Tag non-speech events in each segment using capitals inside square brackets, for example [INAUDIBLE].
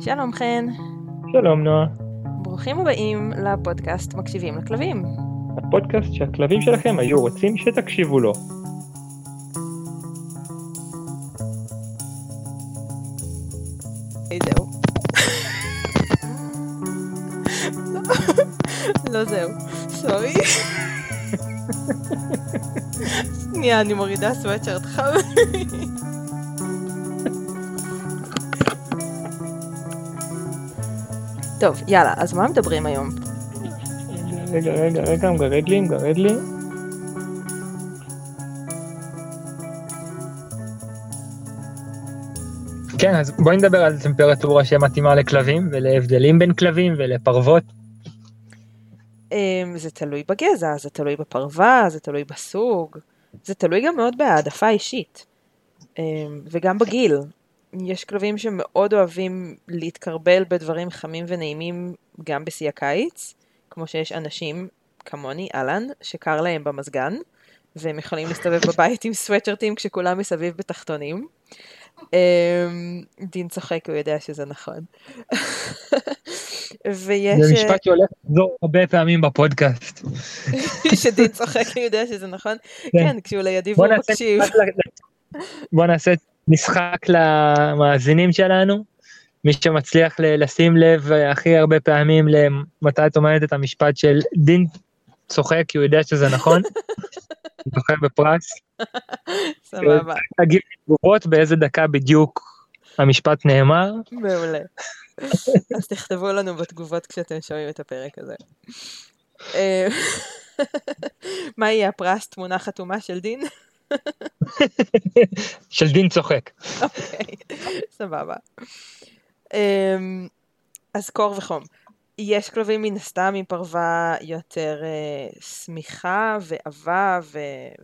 שלום חן. שלום נועה. ברוכים הבאים לפודקאסט מקשיבים לכלבים. הפודקאסט שהכלבים שלכם היו רוצים שתקשיבו לו. זהו. לא זהו, סורי. [LAUGHS] שנייה, אני מורידה סוואצ'רט חם. טוב, יאללה, אז מה מדברים היום? רגע, רגע, רגע, מגרד לי, מגרד לי. כן, אז בואי נדבר על טמפרטורה שמתאימה לכלבים ולהבדלים בין כלבים ולפרוות. אמ, זה תלוי בגזע, זה תלוי בפרווה, זה תלוי בסוג, זה תלוי גם מאוד בהעדפה אישית. אמ, וגם בגיל. יש כלבים שמאוד אוהבים להתקרבל בדברים חמים ונעימים גם בשיא הקיץ, כמו שיש אנשים כמוני, אהלן, שקר להם במזגן, והם יכולים להסתובב [LAUGHS] בבית עם סוואצ'רטים כשכולם מסביב בתחתונים. אמ, דין צוחק, הוא יודע שזה נכון. [LAUGHS] ויש... זה משפט שהולך לחזור הרבה פעמים בפודקאסט. [LAUGHS] שדין צוחק, הוא יודע שזה נכון? כן, כשהוא לידי והוא מקשיב. בוא נעשה משחק למאזינים שלנו. מי שמצליח לשים לב הכי הרבה פעמים למתי את אומרת את המשפט של דין צוחק כי הוא יודע שזה נכון. [LAUGHS] זוכה בפרס. סבבה. תגיד תגובות באיזה דקה בדיוק המשפט נאמר. מעולה. [LAUGHS] אז תכתבו לנו בתגובות כשאתם שומעים את הפרק הזה. אה, [LAUGHS] מה יהיה הפרס? תמונה חתומה של דין? של דין צוחק. אוקיי, סבבה. אמ, אז קור וחום. יש כלבים מן הסתם עם פרווה יותר uh, שמיכה ועבה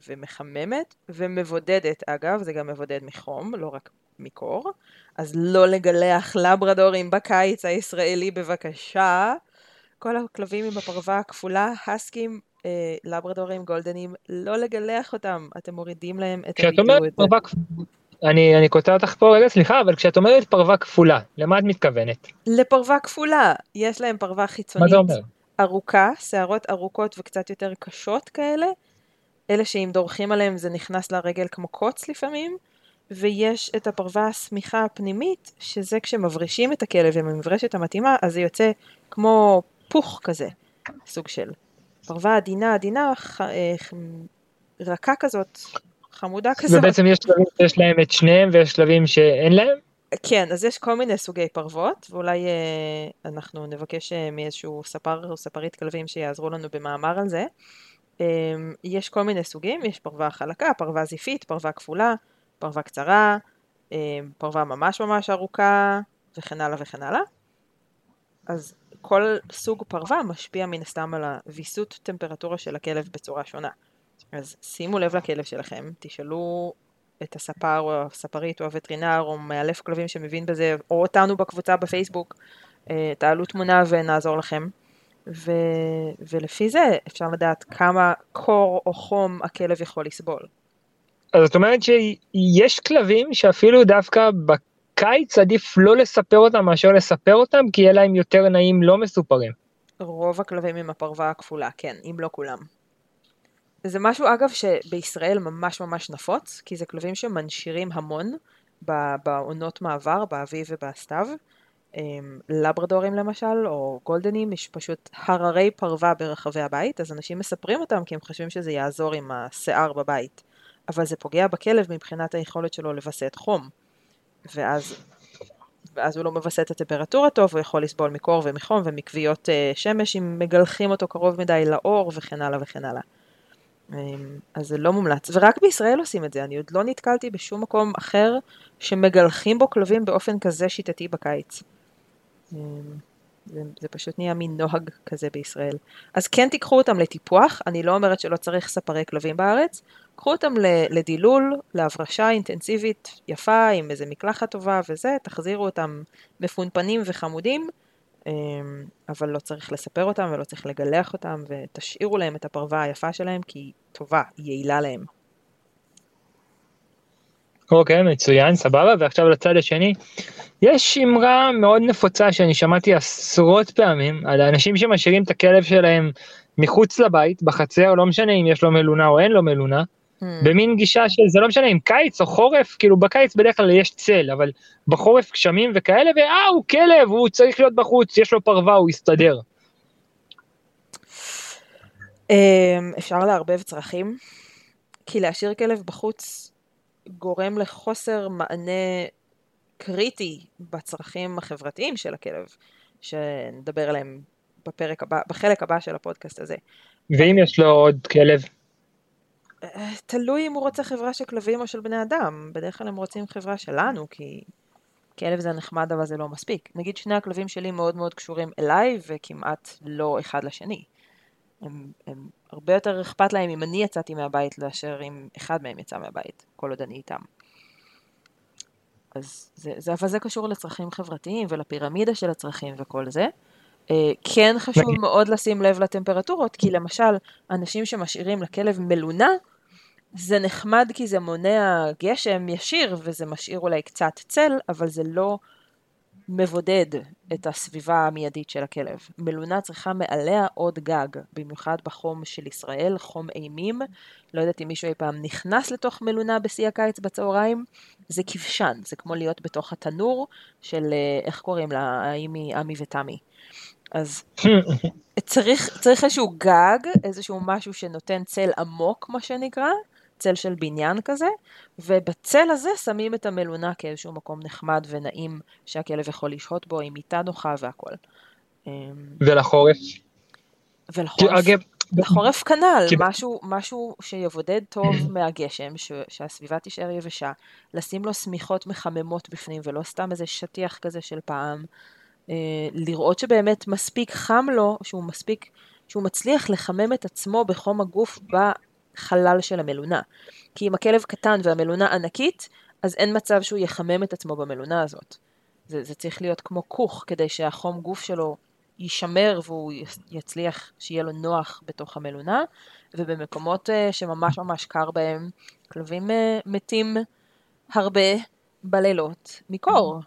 ומחממת ומבודדת אגב, זה גם מבודד מחום, לא רק מקור. אז לא לגלח לברדורים בקיץ הישראלי בבקשה. כל הכלבים עם הפרווה הכפולה, הסקים, אה, לברדורים, גולדנים, לא לגלח אותם, אתם מורידים להם את. כשאת אומרת פרווה אני, אני קוטע אותך פה רגע, סליחה, אבל כשאת אומרת פרווה כפולה, למה את מתכוונת? לפרווה כפולה, יש להם פרווה חיצונית. ארוכה, שערות ארוכות וקצת יותר קשות כאלה, אלה שאם דורכים עליהם זה נכנס לרגל כמו קוץ לפעמים, ויש את הפרווה השמיכה הפנימית, שזה כשמברישים את הכלב עם המברשת המתאימה, אז זה יוצא כמו פוך כזה, סוג של פרווה עדינה עדינה, ח... אה, רכה כזאת, חמודה כזאת. ובעצם יש שלבים שיש להם את שניהם ויש שלבים שאין להם? כן, אז יש כל מיני סוגי פרוות, ואולי אה, אנחנו נבקש אה, מאיזשהו ספר או ספרית כלבים שיעזרו לנו במאמר על זה. אה, יש כל מיני סוגים, יש פרווה חלקה, פרווה זיפית, פרווה כפולה, פרווה קצרה, אה, פרווה ממש ממש ארוכה, וכן הלאה וכן הלאה. אז כל סוג פרווה משפיע מן הסתם על הוויסות טמפרטורה של הכלב בצורה שונה. אז שימו לב לכלב שלכם, תשאלו את הספר או הספרית או הווטרינר או מאלף כלבים שמבין בזה, או אותנו בקבוצה בפייסבוק, אה, תעלו תמונה ונעזור לכם. ו... ולפי זה אפשר לדעת כמה קור או חום הכלב יכול לסבול. אז זאת אומרת שיש כלבים שאפילו דווקא בקיץ עדיף לא לספר אותם מאשר לספר אותם כי יהיה להם יותר נעים לא מסופרים. רוב הכלבים עם הפרווה הכפולה, כן, אם לא כולם. זה משהו אגב שבישראל ממש ממש נפוץ, כי זה כלבים שמנשירים המון בעונות מעבר, באביב ובסתיו. אמ, לברדורים למשל, או גולדנים, יש פשוט הררי פרווה ברחבי הבית, אז אנשים מספרים אותם כי הם חושבים שזה יעזור עם השיער בבית. אבל זה פוגע בכלב מבחינת היכולת שלו לווסת חום. ואז, ואז הוא לא מווסת את הטמפרטורה טוב, הוא יכול לסבול מקור ומחום ומכוויות uh, שמש אם מגלחים אותו קרוב מדי לאור וכן הלאה וכן הלאה. אמ, אז זה לא מומלץ, ורק בישראל עושים את זה, אני עוד לא נתקלתי בשום מקום אחר שמגלחים בו כלבים באופן כזה שיטתי בקיץ. זה, זה פשוט נהיה מין נוהג כזה בישראל. אז כן תיקחו אותם לטיפוח, אני לא אומרת שלא צריך ספרי כלבים בארץ, קחו אותם לדילול, להברשה אינטנסיבית יפה, עם איזה מקלחת טובה וזה, תחזירו אותם מפונפנים וחמודים, אמ, אבל לא צריך לספר אותם ולא צריך לגלח אותם, ותשאירו להם את הפרווה היפה שלהם, כי היא טובה, היא יעילה להם. אוקיי, okay, מצוין, סבבה, ועכשיו לצד השני, יש אמרה מאוד נפוצה שאני שמעתי עשרות פעמים על האנשים שמשאירים את הכלב שלהם מחוץ לבית, בחצר, לא משנה אם יש לו מלונה או אין לו מלונה, Hmm. במין גישה של זה לא משנה אם קיץ או חורף, כאילו בקיץ בדרך כלל יש צל, אבל בחורף גשמים וכאלה, ואה הוא כלב, הוא צריך להיות בחוץ, יש לו פרווה, הוא יסתדר. אמ, אפשר לערבב צרכים, כי להשאיר כלב בחוץ גורם לחוסר מענה קריטי בצרכים החברתיים של הכלב, שנדבר עליהם בפרק הבא, בחלק הבא של הפודקאסט הזה. ואם יש לו עוד כלב, אה, תלוי אם הוא רוצה חברה של כלבים או של בני אדם. בדרך כלל הם רוצים חברה שלנו, כי כלב זה נחמד אבל זה לא מספיק. נגיד שני הכלבים שלי מאוד מאוד קשורים אליי וכמעט לא אחד לשני. הם, הם הרבה יותר אכפת להם אם אני יצאתי מהבית מאשר אם אחד מהם יצא מהבית, כל עוד אני איתם. אז זה, זה, אבל זה קשור לצרכים חברתיים ולפירמידה של הצרכים וכל זה. אה, כן חשוב מאוד לשים לב לטמפרטורות, כי למשל, אנשים שמשאירים לכלב מלונה, זה נחמד כי זה מונע גשם ישיר וזה משאיר אולי קצת צל, אבל זה לא מבודד את הסביבה המיידית של הכלב. מלונה צריכה מעליה עוד גג, במיוחד בחום של ישראל, חום אימים. לא יודעת אם מישהו אי פעם נכנס לתוך מלונה בשיא הקיץ בצהריים, זה כבשן, זה כמו להיות בתוך התנור של, אה, איך קוראים לה, עמי, עמי ותמי. אז [LAUGHS] צריך, צריך איזשהו גג, איזשהו משהו שנותן צל עמוק, מה שנקרא, צל של בניין כזה, ובצל הזה שמים את המלונה כאיזשהו מקום נחמד ונעים שהכלב יכול לשהות בו עם מיטה נוחה והכל. אמ, ולחורף. ולחורף, אגב, לחורף כנ"ל, משהו, משהו שיבודד טוב [CLEARS THROAT] מהגשם, ש, שהסביבה תישאר יבשה, לשים לו שמיכות מחממות בפנים ולא סתם איזה שטיח כזה של פעם, אה, לראות שבאמת מספיק חם לו, שהוא מספיק, שהוא מצליח לחמם את עצמו בחום הגוף בחלל של המלונה. כי אם הכלב קטן והמלונה ענקית, אז אין מצב שהוא יחמם את עצמו במלונה הזאת. זה, זה צריך להיות כמו כוך, כדי שהחום גוף שלו יישמר והוא יצליח שיהיה לו נוח בתוך המלונה, ובמקומות אה, שממש ממש קר בהם, כלבים אה, מתים הרבה בלילות מקור,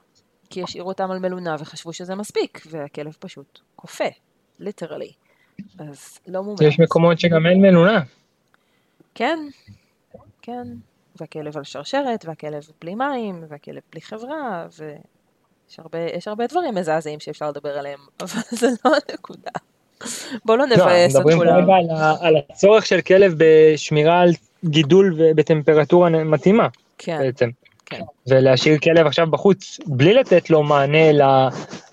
כי השאירו אותם על מלונה וחשבו שזה מספיק, והכלב פשוט קופא, ליטרלי. אז לא מומלץ. יש מקומות שגם אין מלונה. כן, כן. והכלב על שרשרת, והכלב בלי מים, והכלב בלי חברה, ויש הרבה, יש הרבה דברים מזעזעים שאפשר לדבר עליהם, [LAUGHS] אבל זה לא הנקודה. בואו לא לא, נבאס את מדברים כולם. כרגע על הצורך של כלב בשמירה על גידול ובטמפרטורה מתאימה כן, בעצם. כן. ולהשאיר כלב עכשיו בחוץ בלי לתת לו מענה ל...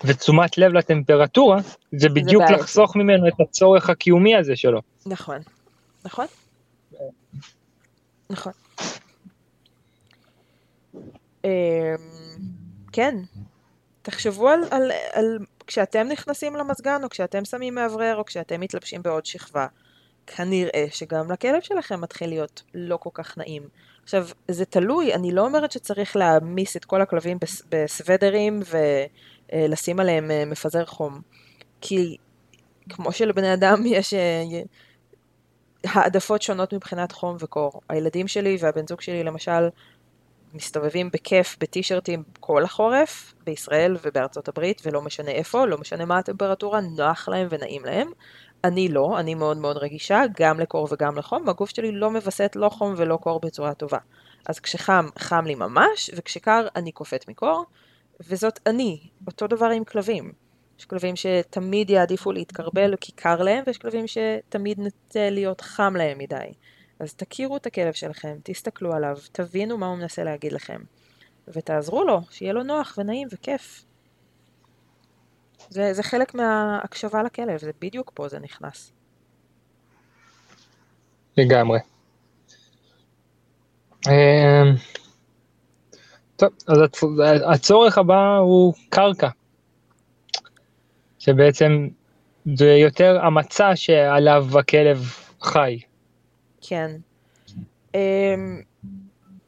ותשומת לב לטמפרטורה, זה בדיוק בעייתי. לחסוך ממנו את הצורך הקיומי הזה שלו. נכון, נכון, נכון. אמ, כן, תחשבו על, על, על כשאתם נכנסים למזגן, או כשאתם שמים מאוורר, או כשאתם מתלבשים בעוד שכבה, כנראה שגם לכלב שלכם מתחיל להיות לא כל כך נעים. עכשיו, זה תלוי, אני לא אומרת שצריך להעמיס את כל הכלבים בס- בסוודרים ולשים עליהם אה, מפזר חום, כי כמו שלבני אדם יש אה, העדפות שונות מבחינת חום וקור. הילדים שלי והבן זוג שלי למשל מסתובבים בכיף בטישרטים כל החורף, בישראל ובארצות הברית, ולא משנה איפה, לא משנה מה הטמפרטורה, נוח להם ונעים להם. אני לא, אני מאוד מאוד רגישה, גם לקור וגם לחום, והגוף שלי לא מווסת לא חום ולא קור בצורה טובה. אז כשחם, חם לי ממש, וכשקר אני קופאת מקור, וזאת אני, אותו דבר עם כלבים. יש כלבים שתמיד יעדיפו להתקרבל כי קר להם, ויש כלבים שתמיד נוטה להיות חם להם מדי. אז תכירו את הכלב שלכם, תסתכלו עליו, תבינו מה הוא מנסה להגיד לכם, ותעזרו לו, שיהיה לו נוח ונעים וכיף. זה, זה חלק מההקשבה לכלב, זה בדיוק פה זה נכנס. לגמרי. אמ, טוב, אז הצ- הצורך הבא הוא קרקע. שבעצם זה יותר המצע שעליו הכלב חי. כן. Um,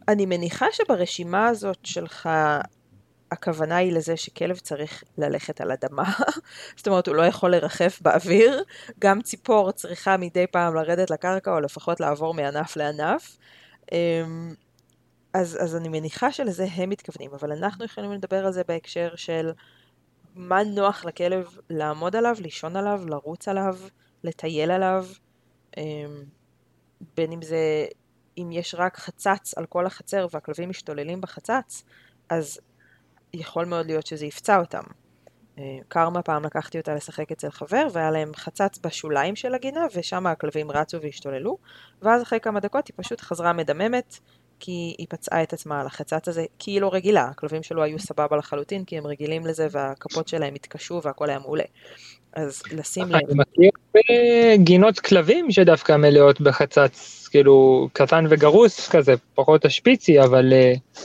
אני מניחה שברשימה הזאת שלך הכוונה היא לזה שכלב צריך ללכת על אדמה, [LAUGHS] זאת אומרת הוא לא יכול לרחף באוויר, גם ציפור צריכה מדי פעם לרדת לקרקע או לפחות לעבור מענף לענף. Um, אז, אז אני מניחה שלזה הם מתכוונים, אבל אנחנו יכולים לדבר על זה בהקשר של מה נוח לכלב לעמוד עליו, לישון עליו, לרוץ עליו, לטייל עליו, אמ, בין אם זה, אם יש רק חצץ על כל החצר והכלבים משתוללים בחצץ, אז יכול מאוד להיות שזה יפצע אותם. אה, קרמה פעם לקחתי אותה לשחק אצל חבר, והיה להם חצץ בשוליים של הגינה, ושם הכלבים רצו והשתוללו, ואז אחרי כמה דקות היא פשוט חזרה מדממת, כי היא פצעה את עצמה על החצץ הזה, כי היא לא רגילה, הכלבים שלו היו סבבה לחלוטין, כי הם רגילים לזה, והכפות שלהם התקשו והכל היה מעולה. אז לשים לב. אני מכיר גינות כלבים שדווקא מלאות בחצץ, כאילו קטן וגרוס כזה, פחות השפיצי, אבל uh,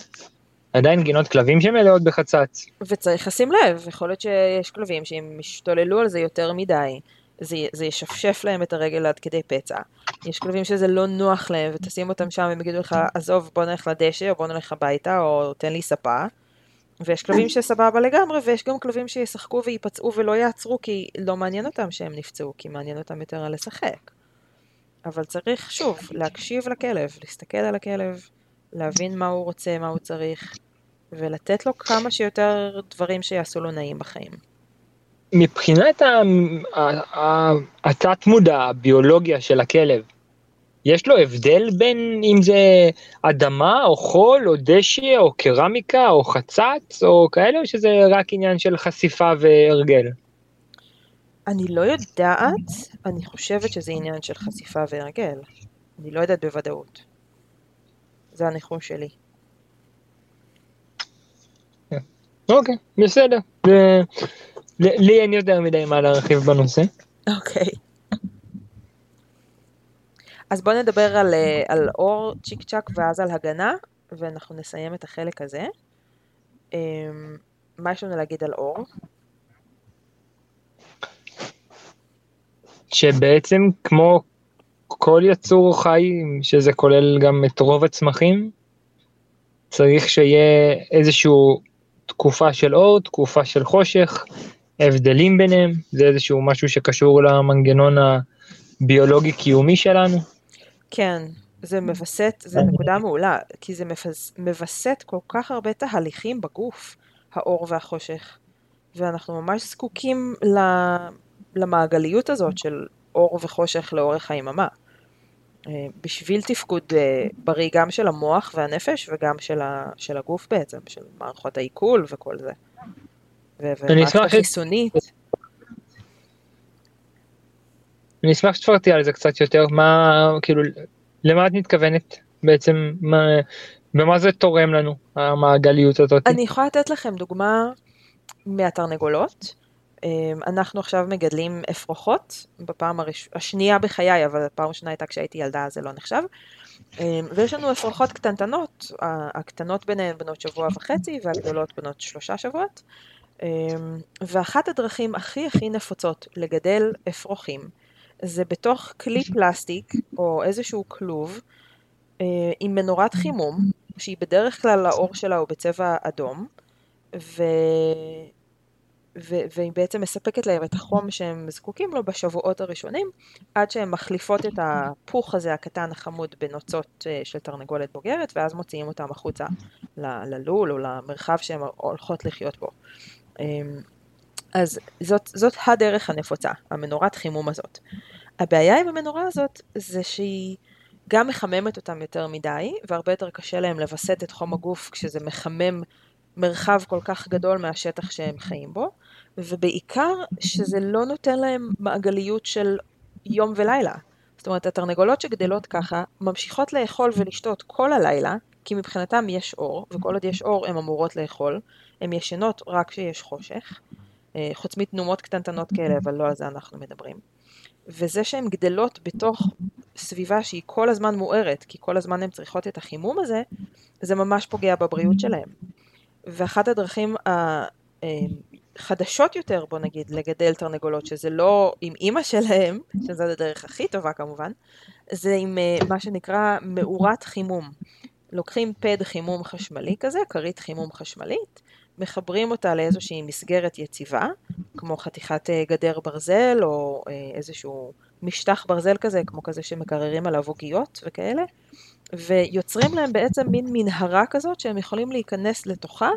עדיין גינות כלבים שמלאות בחצץ. וצריך לשים לב, יכול להיות שיש כלבים שאם ישתוללו על זה יותר מדי, זה, זה ישפשף להם את הרגל עד כדי פצע. יש כלבים שזה לא נוח להם, ותשים אותם שם, הם יגידו לך, עזוב, בוא נלך לדשא, או בוא נלך הביתה, או תן לי ספה. ויש כלבים שסבבה לגמרי, ויש גם כלבים שישחקו וייפצעו ולא יעצרו, כי לא מעניין אותם שהם נפצעו, כי מעניין אותם יותר על לשחק. אבל צריך, שוב, להקשיב לכלב, להסתכל על הכלב, להבין מה הוא רוצה, מה הוא צריך, ולתת לו כמה שיותר דברים שיעשו לו נעים בחיים. מבחינת התת מודע, הביולוגיה של הכלב, יש לו הבדל בין אם זה אדמה או חול או דשא או קרמיקה או חצץ או כאלה, או שזה רק עניין של חשיפה והרגל? אני לא יודעת, אני חושבת שזה עניין של חשיפה והרגל. אני לא יודעת בוודאות. זה הניחוש שלי. אוקיי, בסדר. לי אין יותר מדי מה להרחיב בנושא. אוקיי. אז בואו נדבר על, אה, על אור צ'יק צ'אק ואז על הגנה, ואנחנו נסיים את החלק הזה. אמ, מה יש לנו להגיד על אור? שבעצם כמו כל יצור חי, שזה כולל גם את רוב הצמחים, צריך שיהיה איזושהי תקופה של אור, תקופה של חושך, הבדלים ביניהם, זה איזשהו משהו שקשור למנגנון הביולוגי קיומי שלנו. כן, זה מווסת, זה נקודה מעולה, כי זה מווסת כל כך הרבה תהליכים בגוף, האור והחושך, ואנחנו ממש זקוקים למעגליות הזאת של אור וחושך לאורך היממה. אה, בשביל תפקוד אה, בריא גם של המוח והנפש וגם של, ה, של הגוף בעצם, של מערכות העיכול וכל זה. ומערכת החיסונית. אני אשמח שתפרטי על זה קצת יותר, מה, כאילו, למה את מתכוונת בעצם, מה, במה זה תורם לנו, המעגליות הזאת? אני יכולה לתת לכם דוגמה מהתרנגולות. אמ, אנחנו עכשיו מגדלים אפרוחות, בפעם הראש... השנייה בחיי, אבל הפעם הראשונה הייתה כשהייתי ילדה, אז זה לא נחשב. אמ, ויש לנו אפרוחות קטנטנות, הקטנות ביניהן בנות שבוע וחצי, והגדולות בנות שלושה שבועות. אמ, ואחת הדרכים הכי הכי נפוצות לגדל אפרוחים, זה בתוך כלי פלסטיק, או איזשהו כלוב, אה, עם מנורת חימום, שהיא בדרך כלל האור שלה הוא בצבע אדום, ו... ו- והיא בעצם מספקת להם את החום שהם זקוקים לו בשבועות הראשונים, עד שהן מחליפות את הפוך הזה הקטן החמוד בנוצות אה, של תרנגולת בוגרת, ואז מוציאים אותם החוצה ל- ללול או למרחב שהן הולכות לחיות בו. אמ, אז זאת, זאת הדרך הנפוצה, המנורת חימום הזאת. הבעיה עם המנורה הזאת זה שהיא גם מחממת אותם יותר מדי, והרבה יותר קשה להם לווסת את חום הגוף כשזה מחמם מרחב כל כך גדול מהשטח שהם חיים בו, ובעיקר שזה לא נותן להם מעגליות של יום ולילה. זאת אומרת, התרנגולות שגדלות ככה ממשיכות לאכול ולשתות כל הלילה, כי מבחינתם יש אור, וכל עוד יש אור הן אמורות לאכול, הן ישנות רק כשיש חושך, אה, חוץ מתנומות קטנטנות כאלה, אבל לא על זה אנחנו מדברים. וזה שהן גדלות בתוך סביבה שהיא כל הזמן מוארת, כי כל הזמן הן צריכות את החימום הזה, זה ממש פוגע בבריאות שלהן. ואחת הדרכים החדשות יותר, בוא נגיד, לגדל תרנגולות, שזה לא עם אימא שלהם, שזו הדרך הכי טובה כמובן, זה עם אה, מה שנקרא מאורת חימום. לוקחים פד חימום חשמלי כזה, כרית חימום חשמלית, מחברים אותה לאיזושהי מסגרת יציבה, כמו חתיכת אה, גדר ברזל או אה, איזשהו משטח ברזל כזה, כמו כזה שמקררים עליו עוגיות וכאלה, ויוצרים להם בעצם מין מנהרה כזאת שהם יכולים להיכנס לתוכה,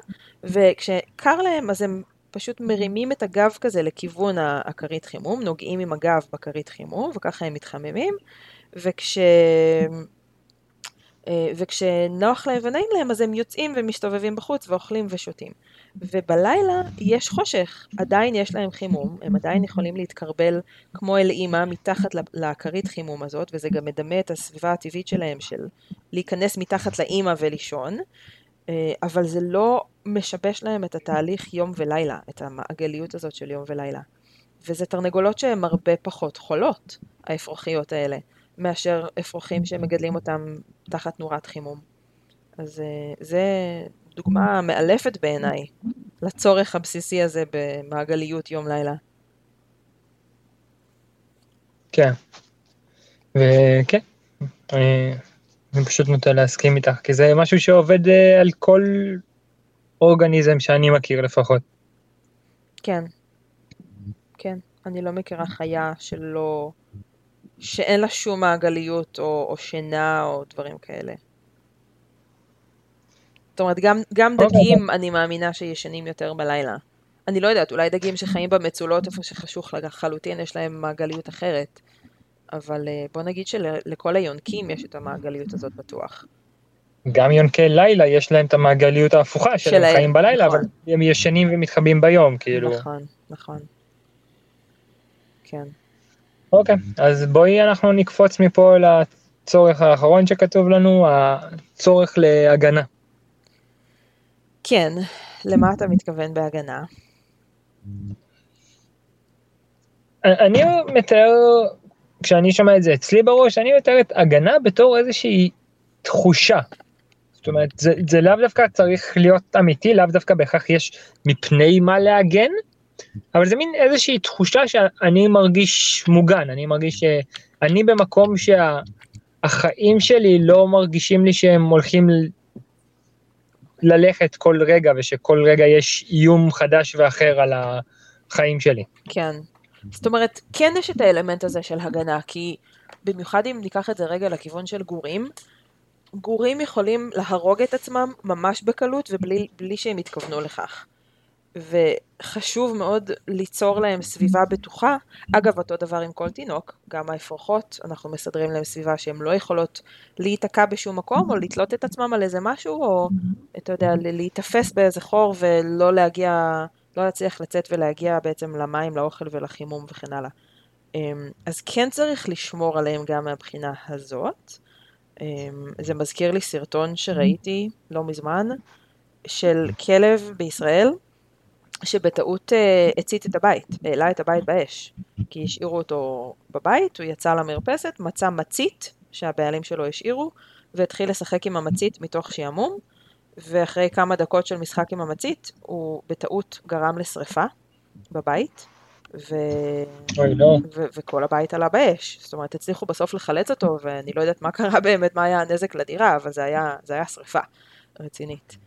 וכשקר להם אז הם פשוט מרימים את הגב כזה לכיוון הכרית חימום, נוגעים עם הגב בכרית חימום, וככה הם מתחממים, וכש... אה, וכשנוח להם ונעים להם אז הם יוצאים ומסתובבים בחוץ ואוכלים ושותים. ובלילה יש חושך, עדיין יש להם חימום, הם עדיין יכולים להתקרבל כמו אל אימא מתחת לכרית חימום הזאת, וזה גם מדמה את הסביבה הטבעית שלהם של להיכנס מתחת לאימא ולישון, אה, אבל זה לא משבש להם את התהליך יום ולילה, את המעגליות הזאת של יום ולילה. וזה תרנגולות שהן הרבה פחות חולות, האפרוחיות האלה. מאשר אפרוחים שמגדלים אותם תחת נורת חימום. אז אה, זה דוגמה מאלפת בעיניי לצורך הבסיסי הזה במעגליות יום-לילה. כן, וכן, אני, אני פשוט נוטה להסכים איתך, כי זה משהו שעובד אה, על כל אורגניזם שאני מכיר לפחות. כן, כן, אני לא מכירה חיה שלא שאין לה שום מעגליות או, או שינה או דברים כאלה. זאת אומרת, גם, גם אוקיי. דגים, אני מאמינה שישנים יותר בלילה. אני לא יודעת, אולי דגים שחיים במצולות איפה שחשוך לחלוטין, יש להם מעגליות אחרת. אבל אה, בוא נגיד שלכל היונקים יש את המעגליות הזאת בטוח. גם יונקי לילה יש להם את המעגליות ההפוכה של הם חיים בלילה, נכון. אבל הם ישנים ומתחבאים ביום, כאילו. נכון, נכון. כן. אוקיי, אז בואי אנחנו נקפוץ מפה לצורך האחרון שכתוב לנו, הצורך להגנה. כן, למה אתה מתכוון בהגנה? אני מתאר, כשאני שומע את זה אצלי בראש, אני מתאר את הגנה בתור איזושהי תחושה. זאת אומרת, זה, זה לאו דווקא צריך להיות אמיתי, לאו דווקא בהכרח יש מפני מה להגן, אבל זה מין איזושהי תחושה שאני מרגיש מוגן, אני מרגיש שאני במקום שהחיים שלי לא מרגישים לי שהם הולכים ללכת כל רגע ושכל רגע יש איום חדש ואחר על החיים שלי. כן. זאת אומרת, כן יש את האלמנט הזה של הגנה, כי במיוחד אם ניקח את זה רגע לכיוון של גורים, גורים יכולים להרוג את עצמם ממש בקלות ובלי שהם יתכוונו לכך. וחשוב מאוד ליצור להם סביבה בטוחה. אגב, אותו דבר עם כל תינוק, גם האפרוחות, אנחנו מסדרים להם סביבה שהן לא יכולות להיתקע בשום מקום, או לתלות את עצמם על איזה משהו, או, אתה יודע, להיתפס באיזה חור ולא להגיע, לא להצליח לצאת ולהגיע בעצם למים, לאוכל ולחימום וכן הלאה. אמ, אז כן צריך לשמור עליהם גם מהבחינה הזאת. אמ, זה מזכיר לי סרטון שראיתי לא מזמן, של כלב בישראל, שבטעות אה, הצית את הבית, העלה את הבית באש, כי השאירו אותו בבית, הוא יצא למרפסת, מצא מצית שהבעלים שלו השאירו, והתחיל לשחק עם המצית מתוך שעמום, ואחרי כמה דקות של משחק עם המצית, הוא בטעות גרם לשריפה בבית, ו... לא. ו... וכל הבית עלה באש. זאת אומרת, הצליחו בסוף לחלץ אותו, ואני לא יודעת מה קרה באמת, מה היה הנזק לדירה, אבל זה היה, זה היה שריפה רצינית.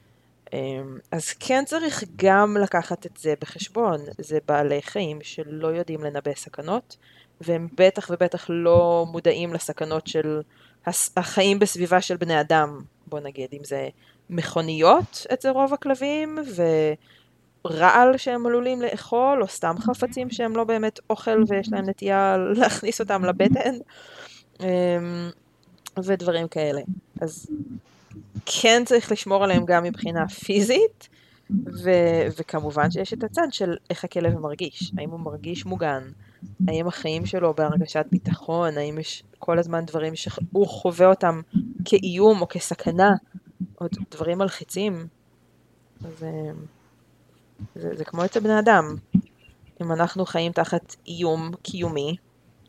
אמ, אז כן צריך גם לקחת את זה בחשבון, זה בעלי חיים שלא יודעים לנבא סכנות, והם בטח ובטח לא מודעים לסכנות של החיים בסביבה של בני אדם, בוא נגיד, אם זה מכוניות אצל רוב הכלבים, ורעל שהם עלולים לאכול, או סתם חפצים שהם לא באמת אוכל ויש להם נטייה [LAUGHS] להכניס אותם לבטן, אמ, ודברים כאלה. אז כן צריך לשמור עליהם גם מבחינה פיזית, ו- וכמובן שיש את הצד של איך הכלב מרגיש, האם הוא מרגיש מוגן, האם החיים שלו בהרגשת ביטחון, האם יש כל הזמן דברים שהוא חווה אותם כאיום או כסכנה, או דברים מלחיצים. אז זה, זה כמו אצל בני אדם. אם אנחנו חיים תחת איום קיומי,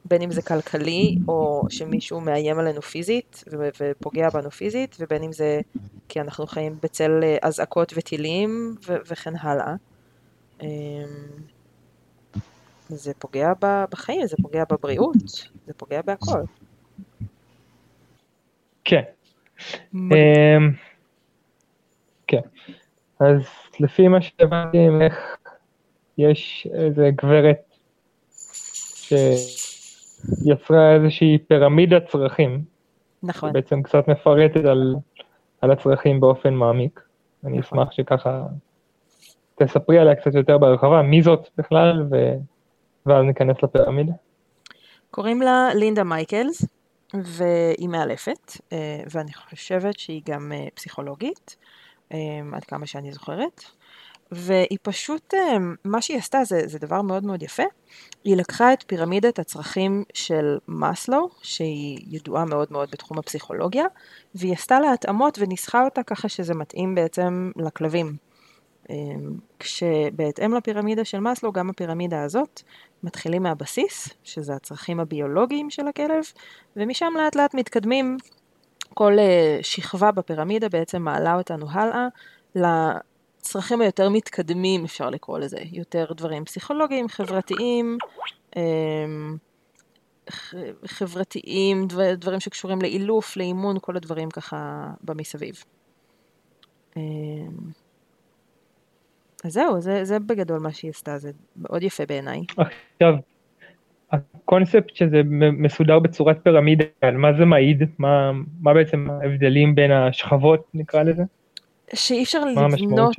בין אם זה כלכלי, או שמישהו מאיים עלינו פיזית ופוגע בנו פיזית, ובין אם זה כי אנחנו חיים בצל אה, אזעקות וטילים וכן הלאה. אמ, זה פוגע בחיים, זה פוגע בבריאות, זה פוגע בהכל. כן. אמ, כן. אז לפי מה שהבנתי ממך, יש איזה גברת ש... יצרה איזושהי פירמידת צרכים. נכון. בעצם קצת מפרטת על, על הצרכים באופן מעמיק. אני נכון. אשמח שככה תספרי עליה קצת יותר בהרחבה, מי זאת בכלל, ו... ואז ניכנס לפירמידה. קוראים לה לינדה מייקלס, והיא מאלפת, אה, ואני חושבת שהיא גם אה, פסיכולוגית, אה, עד כמה שאני זוכרת. והיא פשוט, מה שהיא עשתה זה, זה דבר מאוד מאוד יפה. היא לקחה את פירמידת הצרכים של מאסלו, שהיא ידועה מאוד מאוד בתחום הפסיכולוגיה, והיא עשתה לה התאמות וניסחה אותה ככה שזה מתאים בעצם לכלבים. כשבהתאם לפירמידה של מאסלו, גם הפירמידה הזאת, מתחילים מהבסיס, שזה הצרכים הביולוגיים של הכלב, ומשם לאט לאט מתקדמים, כל אה, שכבה בפירמידה בעצם מעלה אותנו הלאה לצרכים היותר מתקדמים, אפשר לקרוא לזה, יותר דברים פסיכולוגיים, חברתיים, אמ, חברתיים, דברים שקשורים לאילוף, לאימון, כל הדברים ככה במסביב. אמ, אז זהו, זה, זה בגדול מה שהיא עשתה, זה מאוד יפה בעיניי. עכשיו, הקונספט שזה מסודר בצורת פירמידה, על מה זה מעיד? מה, מה בעצם ההבדלים בין השכבות, נקרא לזה? שאי אפשר לבנות,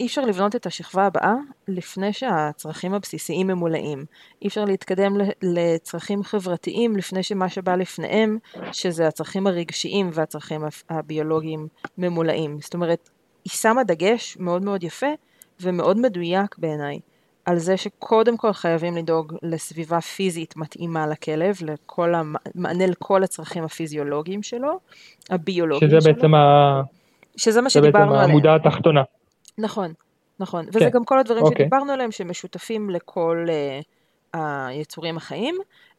אי אפשר לבנות את השכבה הבאה לפני שהצרכים הבסיסיים ממולאים. אי אפשר להתקדם לצרכים חברתיים לפני שמה שבא לפניהם, שזה הצרכים הרגשיים והצרכים הביולוגיים ממולאים. זאת אומרת, היא שמה דגש מאוד מאוד יפה ומאוד מדויק בעיניי על זה שקודם כל חייבים לדאוג לסביבה פיזית מתאימה לכלב, לכל המענה לכל הצרכים הפיזיולוגיים שלו, הביולוגיים שזה שלו. בעצם ה... שזה מה שדיברנו עליהם. זה בעצם העמודה התחתונה. נכון, נכון. כן. וזה גם כל הדברים אוקיי. שדיברנו עליהם שמשותפים לכל uh, היצורים החיים.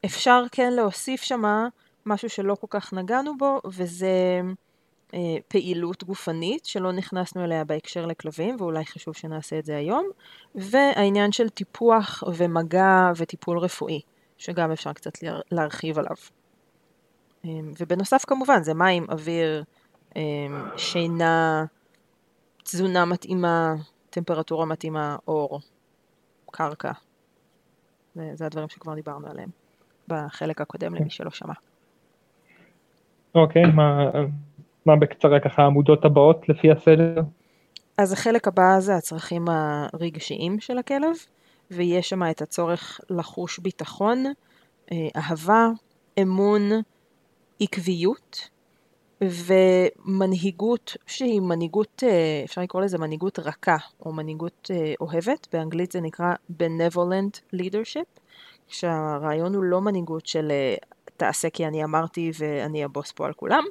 אפשר כן להוסיף שמה משהו שלא כל כך נגענו בו, וזה... אה, פעילות גופנית שלא נכנסנו אליה בהקשר לכלבים ואולי חשוב שנעשה את זה היום והעניין של טיפוח ומגע וטיפול רפואי שגם אפשר קצת להרחיב עליו. אה, ובנוסף כמובן זה מים, אוויר, שינה, תזונה מתאימה, טמפרטורה מתאימה, אור, קרקע. זה, זה הדברים שכבר דיברנו עליהם בחלק הקודם למי שלא שמע. אוקיי, okay, מה... מה בקצרה ככה העמודות הבאות לפי הסדר? אז החלק הבא זה הצרכים הרגשיים של הכלב, ויש שם את הצורך לחוש ביטחון, אה, אהבה, אמון, עקביות ומנהיגות שהיא מנהיגות, אה, אפשר לקרוא לזה מנהיגות רכה או מנהיגות אה, אוהבת, באנגלית זה נקרא benevolent leadership, כשהרעיון הוא לא מנהיגות של תעשה כי אני אמרתי ואני הבוס פה על כולם,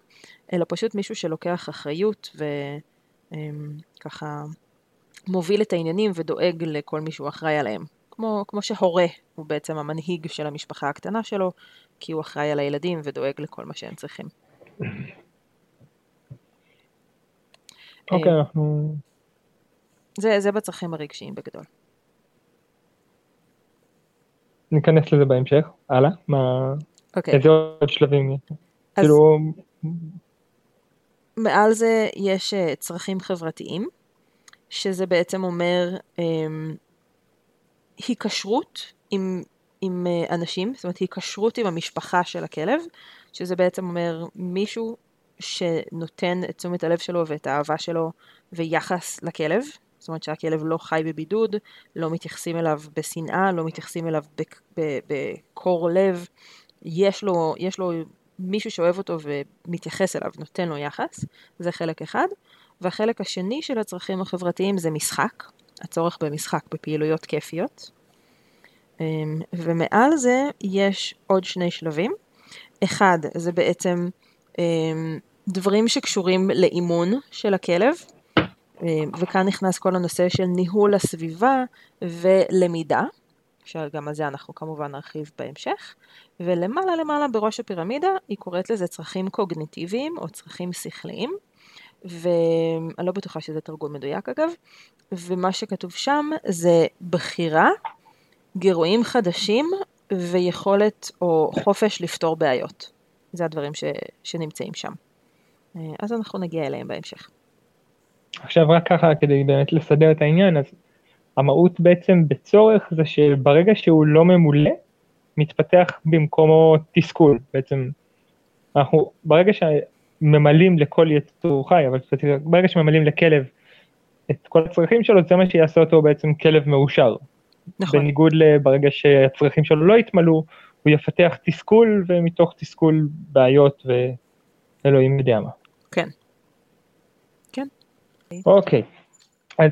אלא פשוט מישהו שלוקח אחריות וככה מוביל את העניינים ודואג לכל מי שהוא אחראי עליהם. כמו, כמו שהורה הוא בעצם המנהיג של המשפחה הקטנה שלו, כי הוא אחראי על הילדים ודואג לכל מה שהם צריכים. אוקיי, אנחנו... זה, זה בצרכים הרגשיים בגדול. ניכנס לזה בהמשך, הלאה, מה... אוקיי. איזה עוד שלבים יש? אז... כאילו... מעל זה יש uh, צרכים חברתיים, שזה בעצם אומר um, היקשרות עם, עם uh, אנשים, זאת אומרת היקשרות עם המשפחה של הכלב, שזה בעצם אומר מישהו שנותן את תשומת הלב שלו ואת האהבה שלו ויחס לכלב, זאת אומרת שהכלב לא חי בבידוד, לא מתייחסים אליו בשנאה, לא מתייחסים אליו בקור לב, יש לו, יש לו מישהו שאוהב אותו ומתייחס אליו, נותן לו יחס, זה חלק אחד. והחלק השני של הצרכים החברתיים זה משחק, הצורך במשחק, בפעילויות כיפיות. אמ, ומעל זה יש עוד שני שלבים. אחד, זה בעצם דברים שקשורים לאימון של הכלב, אמ, וכאן נכנס כל הנושא של ניהול הסביבה ולמידה. שגם על זה אנחנו כמובן נרחיב בהמשך, ולמעלה למעלה בראש הפירמידה היא קוראת לזה צרכים קוגניטיביים או צרכים שכליים, ואני לא בטוחה שזה תרגום מדויק אגב, ומה שכתוב שם זה בחירה, גירויים חדשים ויכולת או חופש לפתור בעיות. זה הדברים ש, שנמצאים שם. אז אנחנו נגיע אליהם בהמשך. עכשיו רק ככה כדי באמת לסדר את העניין, אז המהות בעצם בצורך זה שברגע שהוא לא ממולא, מתפתח במקומו תסכול, בעצם אנחנו ברגע שממלאים לכל יצור חי, אבל ברגע שממלאים לכלב את כל הצרכים שלו, זה מה שיעשה אותו בעצם כלב מאושר. נכון. בניגוד לברגע שהצרכים שלו לא יתמלאו, הוא יפתח תסכול, ומתוך תסכול בעיות ואלוהים יודע מה. כן. כן. אוקיי, אז,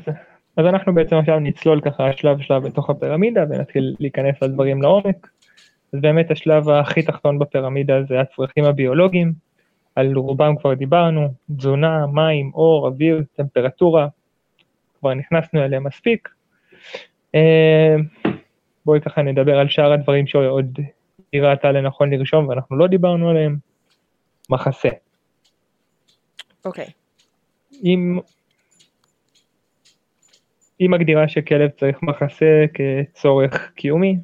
אז אנחנו בעצם עכשיו נצלול ככה שלב שלב בתוך הפירמידה ונתחיל להיכנס לדברים לעומק. אז באמת השלב הכי תחתון בפירמידה זה הצרכים הביולוגיים, על רובם כבר דיברנו, תזונה, מים, אור, אוויר, טמפרטורה, כבר נכנסנו אליהם מספיק. אה, בואי ככה נדבר על שאר הדברים שעוד היא ראתה לנכון לרשום ואנחנו לא דיברנו עליהם. מחסה. אוקיי. אם, היא מגדירה שכלב צריך מחסה כצורך קיומי,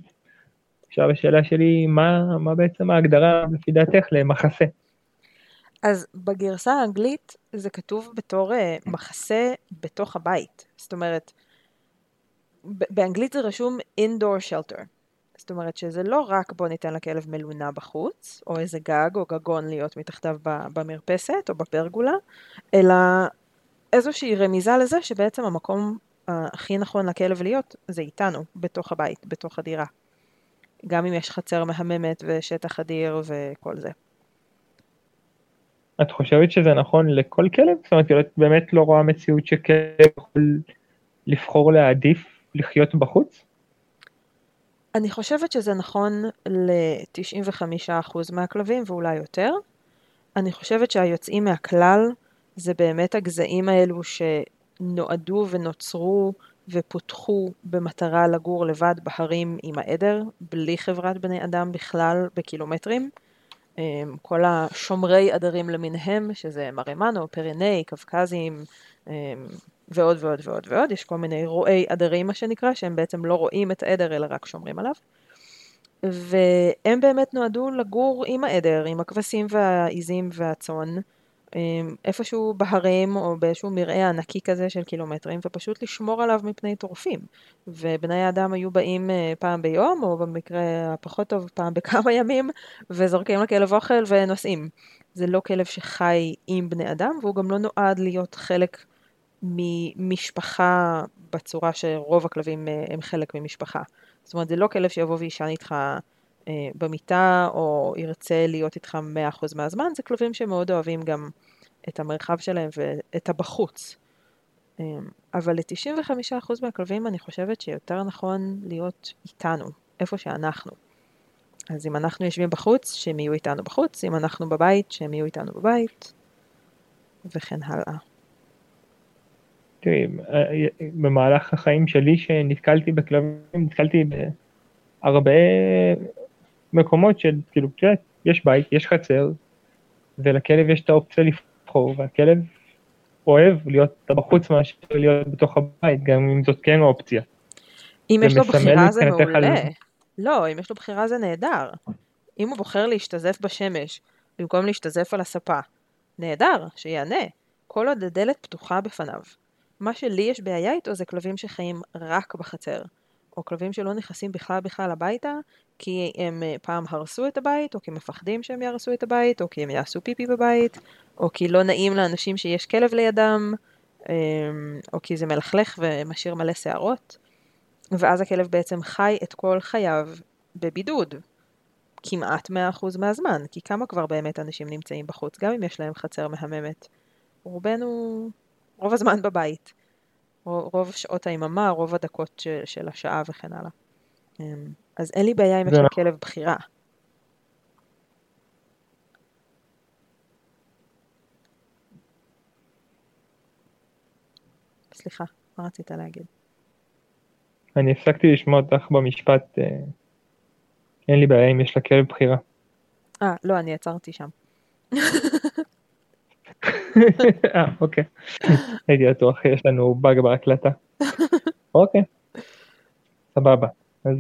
עכשיו השאלה שלי, מה, מה בעצם ההגדרה לפי דעתך למחסה? אז בגרסה האנגלית זה כתוב בתור uh, מחסה בתוך הבית. זאת אומרת, באנגלית זה רשום indoor shelter. זאת אומרת שזה לא רק בוא ניתן לכלב מלונה בחוץ, או איזה גג או גגון להיות מתחתיו במרפסת או בפרגולה, אלא איזושהי רמיזה לזה שבעצם המקום הכי נכון לכלב להיות זה איתנו, בתוך הבית, בתוך הדירה. גם אם יש חצר מהממת ושטח אדיר וכל זה. את חושבת שזה נכון לכל כלב? זאת אומרת, את באמת לא רואה מציאות שכלב יכול לבחור להעדיף לחיות בחוץ? אני חושבת שזה נכון ל-95% מהכלבים ואולי יותר. אני חושבת שהיוצאים מהכלל זה באמת הגזעים האלו שנועדו ונוצרו ופותחו במטרה לגור לבד בהרים עם העדר, בלי חברת בני אדם בכלל בקילומטרים. אמ, כל השומרי עדרים למיניהם, שזה מרמנו, פריני, קווקזים אמ, ועוד ועוד ועוד ועוד, יש כל מיני רועי עדרים מה שנקרא, שהם בעצם לא רואים את העדר אלא רק שומרים עליו. והם באמת נועדו לגור עם העדר, עם הכבשים והעיזים והצאן, אמ, איפשהו בהרים או באיזשהו מרעה ענקי כזה של קילומטרים, ופשוט לשמור עליו מפני טורפים. ובני האדם היו באים אה, פעם ביום, או במקרה הפחות טוב פעם בכמה ימים, וזורקים לכלב אוכל ונוסעים. זה לא כלב שחי עם בני אדם, והוא גם לא נועד להיות חלק ממשפחה בצורה שרוב הכלבים אה, הם חלק ממשפחה. זאת אומרת, זה לא כלב שיבוא וישן איתך אה, במיטה, או ירצה להיות איתך 100% מהזמן, זה כלבים שמאוד אוהבים גם את המרחב שלהם ואת הבחוץ. אה, אבל ל-95% מהכלבים אני חושבת שיותר נכון להיות איתנו, איפה שאנחנו. אז אם אנחנו יושבים בחוץ, שהם יהיו איתנו בחוץ, אם אנחנו בבית, שהם יהיו איתנו בבית, וכן הלאה. תראי, במהלך החיים שלי שנתקלתי בכלבים, נתקלתי בהרבה מקומות של, כאילו, תראה, יש בית, יש חצר, ולכלב יש את האופציה לבחור, והכלב אוהב להיות בחוץ מאשר להיות בתוך הבית, גם אם זאת כן אופציה. אם יש לו בחירה זה מעולה. על... לא, אם יש לו בחירה זה נהדר. אם הוא בוחר להשתזף בשמש במקום להשתזף על הספה, נהדר, שיענה. כל עוד הדלת פתוחה בפניו. מה שלי יש בעיה איתו זה כלבים שחיים רק בחצר. או כלבים שלא נכנסים בכלל בכלל הביתה, כי הם אה, פעם הרסו את הבית, או כי מפחדים שהם יהרסו את הבית, או כי הם יעשו פיפי בבית, או כי לא נעים לאנשים שיש כלב לידם, אמ, או כי זה מלכלך ומשאיר מלא שערות. ואז הכלב בעצם חי את כל חייו בבידוד, כמעט 100% מהזמן, כי כמה כבר באמת אנשים נמצאים בחוץ, גם אם יש להם חצר מהממת. רובנו, רוב הזמן בבית. רוב שעות היממה, רוב הדקות של, של השעה וכן הלאה. אמ, אז אין לי בעיה אם יש לכלב בחירה. סליחה, מה רצית להגיד? אני הפסקתי לשמוע אותך במשפט, אה, אין לי בעיה אם יש לכלב בחירה. אה, לא, אני עצרתי שם. [LAUGHS] אה, אוקיי. הייתי בטוח, יש לנו באג בהקלטה. אוקיי. סבבה. אז...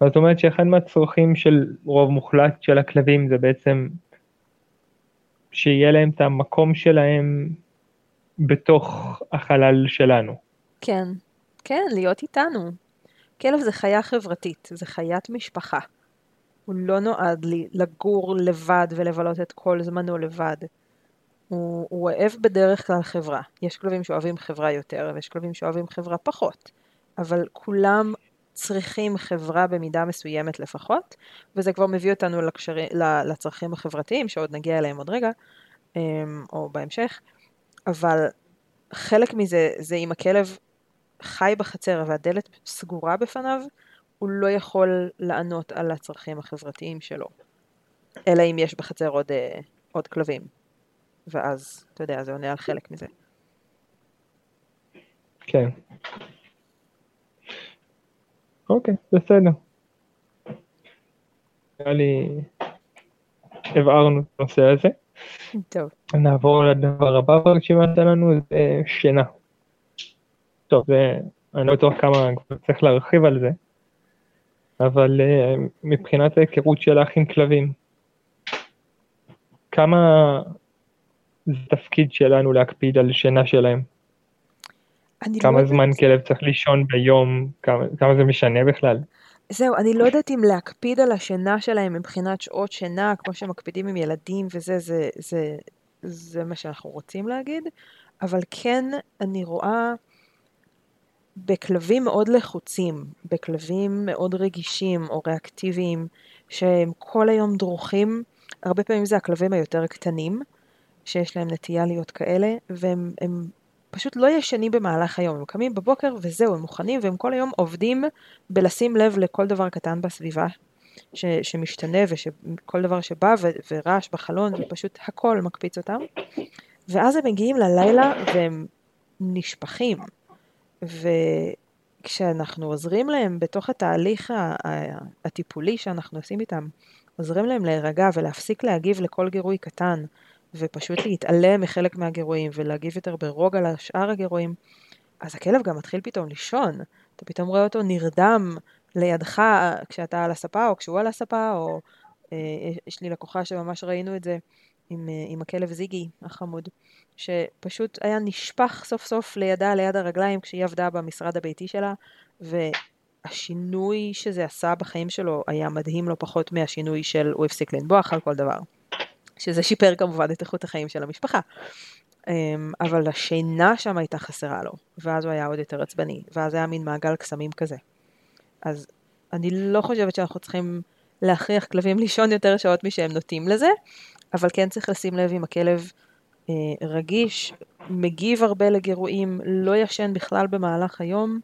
זאת אומרת שאחד מהצרכים של רוב מוחלט של הכלבים זה בעצם שיהיה להם את המקום שלהם בתוך החלל שלנו. כן, כן, להיות איתנו. כלב זה חיה חברתית, זה חיית משפחה. הוא לא נועד לי לגור לבד ולבלות את כל זמנו לבד. הוא, הוא אוהב בדרך כלל חברה. יש כלבים שאוהבים חברה יותר ויש כלבים שאוהבים חברה פחות, אבל כולם צריכים חברה במידה מסוימת לפחות, וזה כבר מביא אותנו לקשרי, לצרכים החברתיים, שעוד נגיע אליהם עוד רגע, אמ, או בהמשך, אבל חלק מזה זה אם הכלב חי בחצר והדלת סגורה בפניו, הוא לא יכול לענות על הצרכים החברתיים שלו. אלא אם יש בחצר עוד, אה, עוד כלבים. ואז, אתה יודע, זה עונה על חלק מזה. כן. אוקיי, בסדר. נראה לי הבהרנו את הנושא הזה. טוב. נעבור לדבר הבא ברשימה שלנו, זה שינה. טוב, זה, אני לא בטוח כמה צריך להרחיב על זה, אבל uh, מבחינת ההיכרות שלך עם כלבים, כמה זה תפקיד שלנו להקפיד על שינה שלהם? כמה לא זמן כלב צריך לישון ביום, כמה, כמה זה משנה בכלל? זהו, אני לא יודעת אם להקפיד על השינה שלהם מבחינת שעות שינה, כמו שמקפידים עם ילדים וזה, זה, זה, זה מה שאנחנו רוצים להגיד, אבל כן, אני רואה בכלבים מאוד לחוצים, בכלבים מאוד רגישים או ריאקטיביים, שהם כל היום דרוכים, הרבה פעמים זה הכלבים היותר קטנים, שיש להם נטייה להיות כאלה, והם פשוט לא ישנים במהלך היום, הם קמים בבוקר וזהו, הם מוכנים והם כל היום עובדים בלשים לב לכל דבר קטן בסביבה ש, שמשתנה וכל דבר שבא ו, ורעש בחלון ופשוט הכל מקפיץ אותם. ואז הם מגיעים ללילה והם נשפכים. וכשאנחנו עוזרים להם בתוך התהליך הטיפולי שאנחנו עושים איתם, עוזרים להם להירגע ולהפסיק להגיב לכל גירוי קטן, ופשוט להתעלם מחלק מהגירויים ולהגיב יותר ברוגע לשאר הגירויים, אז הכלב גם מתחיל פתאום לישון. אתה פתאום רואה אותו נרדם לידך כשאתה על הספה או כשהוא על הספה, או אה, יש לי לקוחה שממש ראינו את זה עם, אה, עם הכלב זיגי החמוד, שפשוט היה נשפך סוף סוף לידה ליד הרגליים כשהיא עבדה במשרד הביתי שלה, והשינוי שזה עשה בחיים שלו היה מדהים לא פחות מהשינוי של הוא הפסיק לנבוח על כל דבר. שזה שיפר כמובן את איכות החיים של המשפחה. אמ, אבל השינה שם הייתה חסרה לו, ואז הוא היה עוד יותר עצבני, ואז היה מין מעגל קסמים כזה. אז אני לא חושבת שאנחנו צריכים להכריח כלבים לישון יותר שעות משהם נוטים לזה, אבל כן צריך לשים לב אם הכלב רגיש, מגיב הרבה לגירויים, לא ישן בכלל במהלך היום,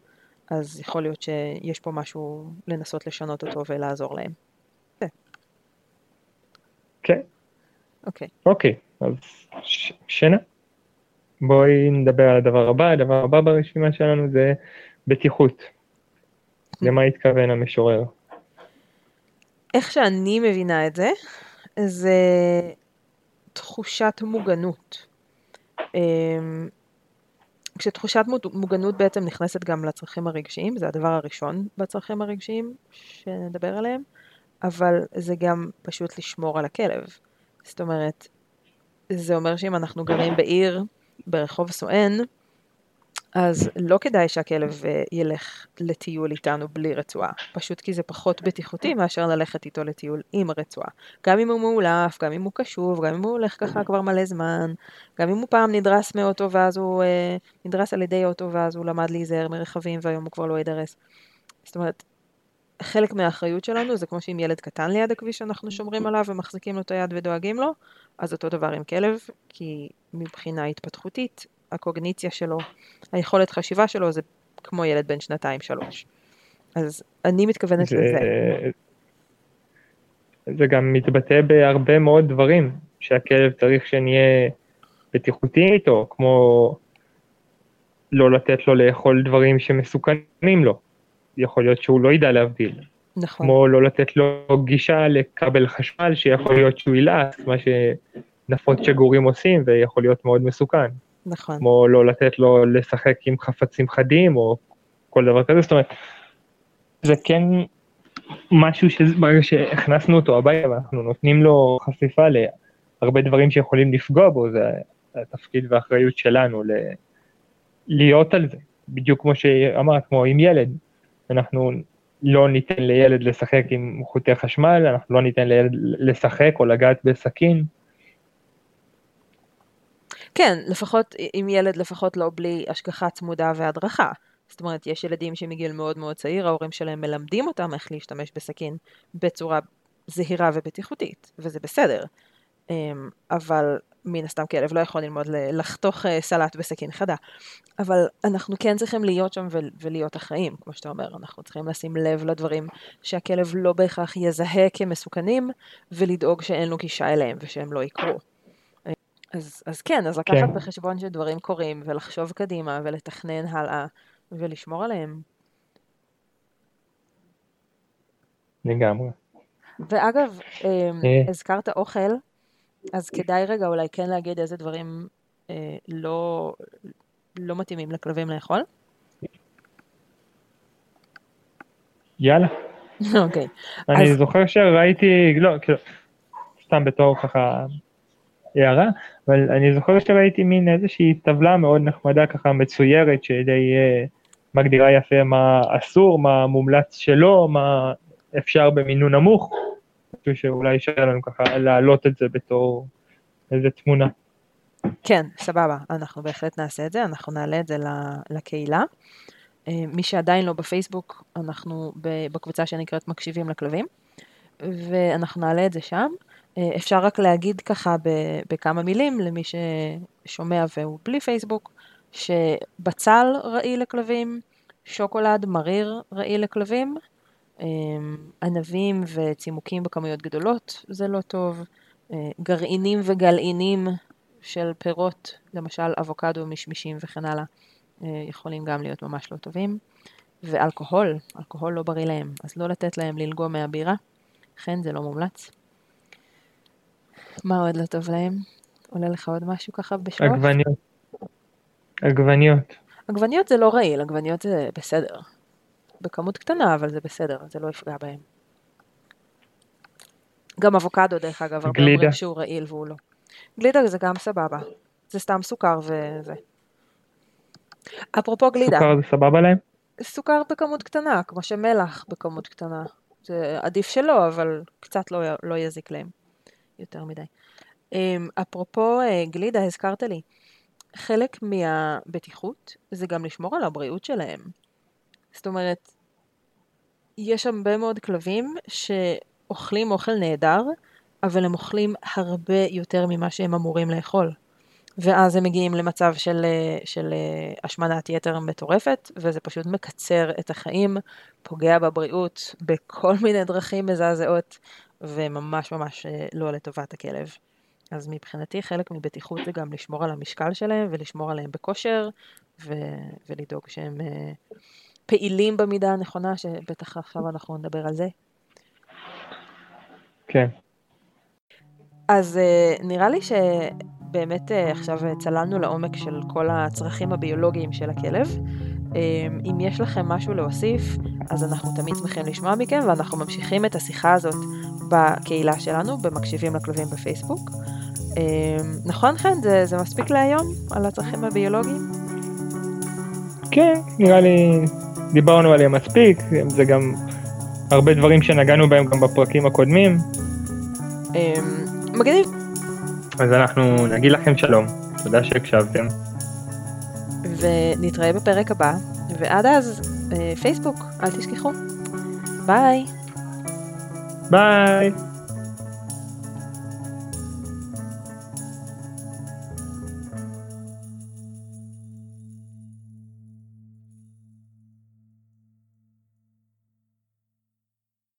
אז יכול להיות שיש פה משהו לנסות לשנות אותו ולעזור להם. כן. אוקיי. אוקיי, אז שינה. בואי נדבר על הדבר הבא, הדבר הבא ברשימה שלנו זה בטיחות. למה התכוון המשורר? איך שאני מבינה את זה, זה תחושת מוגנות. אמ, כשתחושת מוגנות בעצם נכנסת גם לצרכים הרגשיים, זה הדבר הראשון בצרכים הרגשיים שנדבר עליהם, אבל זה גם פשוט לשמור על הכלב. זאת אומרת, זה אומר שאם אנחנו גרים בעיר, ברחוב סואן, אז לא כדאי שהכלב אה, ילך לטיול איתנו בלי רצועה, פשוט כי זה פחות בטיחותי מאשר ללכת איתו לטיול עם הרצועה. גם אם הוא מאולף, גם אם הוא קשוב, גם אם הוא הולך ככה כבר מלא זמן, גם אם הוא פעם נדרס מאוטו ואז הוא, אה, נדרס על ידי אוטו ואז הוא למד להיזהר מרכבים והיום הוא כבר לא יידרס. זאת אומרת, חלק מהאחריות שלנו זה כמו שאם ילד קטן ליד הכביש אנחנו שומרים עליו ומחזיקים לו את היד ודואגים לו, אז אותו דבר עם כלב, כי מבחינה התפתחותית, הקוגניציה שלו, היכולת חשיבה שלו זה כמו ילד בן שנתיים-שלוש. אז אני מתכוונת זה, לזה. זה גם מתבטא בהרבה מאוד דברים שהכלב צריך שנהיה בטיחותי איתו, כמו לא לתת לו לאכול דברים שמסוכנים לו. יכול להיות שהוא לא ידע להבדיל. נכון. כמו לא לתת לו גישה לכבל חשמל, שיכול להיות שהוא ילעס, מה שנפות שגורים עושים, ויכול להיות מאוד מסוכן. נכון. כמו לא לתת לו לשחק עם חפצים חדים, או כל דבר כזה, זאת אומרת, זה כן משהו שברגע שהכנסנו אותו הביתה ואנחנו נותנים לו חשיפה להרבה דברים שיכולים לפגוע בו, זה התפקיד והאחריות שלנו ל... להיות על זה, בדיוק כמו שאמרת, כמו עם ילד, אנחנו לא ניתן לילד לשחק עם חוטי חשמל, אנחנו לא ניתן לילד לשחק או לגעת בסכין. כן, לפחות, אם ילד לפחות לא בלי השגחה צמודה והדרכה. זאת אומרת, יש ילדים שמגיל מאוד מאוד צעיר, ההורים שלהם מלמדים אותם איך להשתמש בסכין בצורה זהירה ובטיחותית, וזה בסדר. אמ, אבל מן הסתם כלב לא יכול ללמוד לחתוך אה, סלט בסכין חדה. אבל אנחנו כן צריכים להיות שם ולהיות אחראים, כמו שאתה אומר, אנחנו צריכים לשים לב לדברים שהכלב לא בהכרח יזהה כמסוכנים, ולדאוג שאין לו גישה אליהם ושהם לא יקרו. אז, אז כן, אז לקחת כן. בחשבון שדברים קורים, ולחשוב קדימה, ולתכנן הלאה, ולשמור עליהם. לגמרי. ואגב, אמ, אה. הזכרת אוכל, אז כדאי רגע אולי כן להגיד איזה דברים אה, לא, לא מתאימים לכלבים לאכול. יאללה. [LAUGHS] אוקיי. אני אז... זוכר שראיתי, לא, כאילו, סתם בתור ככה הערה, אבל אני זוכר שראיתי מין איזושהי טבלה מאוד נחמדה ככה מצוירת שדי uh, מגדירה יפה מה אסור, מה מומלץ שלא, מה אפשר במינון נמוך, חושב שאולי יישאר לנו ככה להעלות את זה בתור איזה תמונה. כן, סבבה, אנחנו בהחלט נעשה את זה, אנחנו נעלה את זה לקהילה. אה, מי שעדיין לא בפייסבוק, אנחנו בקבוצה שנקראת מקשיבים לכלבים, ואנחנו נעלה את זה שם. אה, אפשר רק להגיד ככה בכמה מילים למי ששומע והוא בלי פייסבוק, שבצל רעיל לכלבים, שוקולד מריר רעיל לכלבים, אה, ענבים וצימוקים בכמויות גדולות זה לא טוב, אה, גרעינים וגלעינים של פירות, למשל אבוקדו, משמישים וכן הלאה, יכולים גם להיות ממש לא טובים. ואלכוהול, אלכוהול לא בריא להם, אז לא לתת להם ללגום מהבירה, לכן זה לא מומלץ. מה עוד לא טוב להם? עולה לך עוד משהו ככה בשלוף? עגבניות. עגבניות. עגבניות זה לא רעיל, עגבניות זה בסדר. בכמות קטנה, אבל זה בסדר, זה לא יפגע בהם. גם אבוקדו, דרך אגב, הרבה אומרים שהוא רעיל והוא לא. גלידה זה גם סבבה. זה סתם סוכר וזה. אפרופו גלידה. סוכר זה סבבה להם? סוכר בכמות קטנה, כמו שמלח בכמות קטנה. זה עדיף שלא, אבל קצת לא, לא יזיק להם. יותר מדי. אמ, אפרופו אה, גלידה, הזכרת לי, חלק מהבטיחות זה גם לשמור על הבריאות שלהם. זאת אומרת, יש הרבה מאוד כלבים שאוכלים אוכל נהדר, אבל הם אוכלים הרבה יותר ממה שהם אמורים לאכול. ואז הם מגיעים למצב של, אה, של אה, השמנת יתר מטורפת, וזה פשוט מקצר את החיים, פוגע בבריאות בכל מיני דרכים מזעזעות, וממש ממש אה, לא לטובת הכלב. אז מבחינתי חלק מבטיחות זה גם לשמור על המשקל שלהם ולשמור עליהם בכושר ו- ולדאוג שהם uh, פעילים במידה הנכונה, שבטח עכשיו אנחנו נדבר על זה. כן. אז uh, נראה לי שבאמת uh, עכשיו צללנו לעומק של כל הצרכים הביולוגיים של הכלב. אם יש לכם משהו להוסיף, אז אנחנו תמיד שמחים לשמוע מכם, ואנחנו ממשיכים את השיחה הזאת בקהילה שלנו, במקשיבים לכלבים בפייסבוק. אמ, נכון חן? זה, זה מספיק להיום על הצרכים הביולוגיים? כן, נראה לי דיברנו עליהם מספיק, זה גם הרבה דברים שנגענו בהם גם בפרקים הקודמים. אמ, מגניב. אז אנחנו נגיד לכם שלום, תודה שהקשבתם. ונתראה בפרק הבא, ועד אז, אה, פייסבוק, אל תשכחו. ביי. ביי.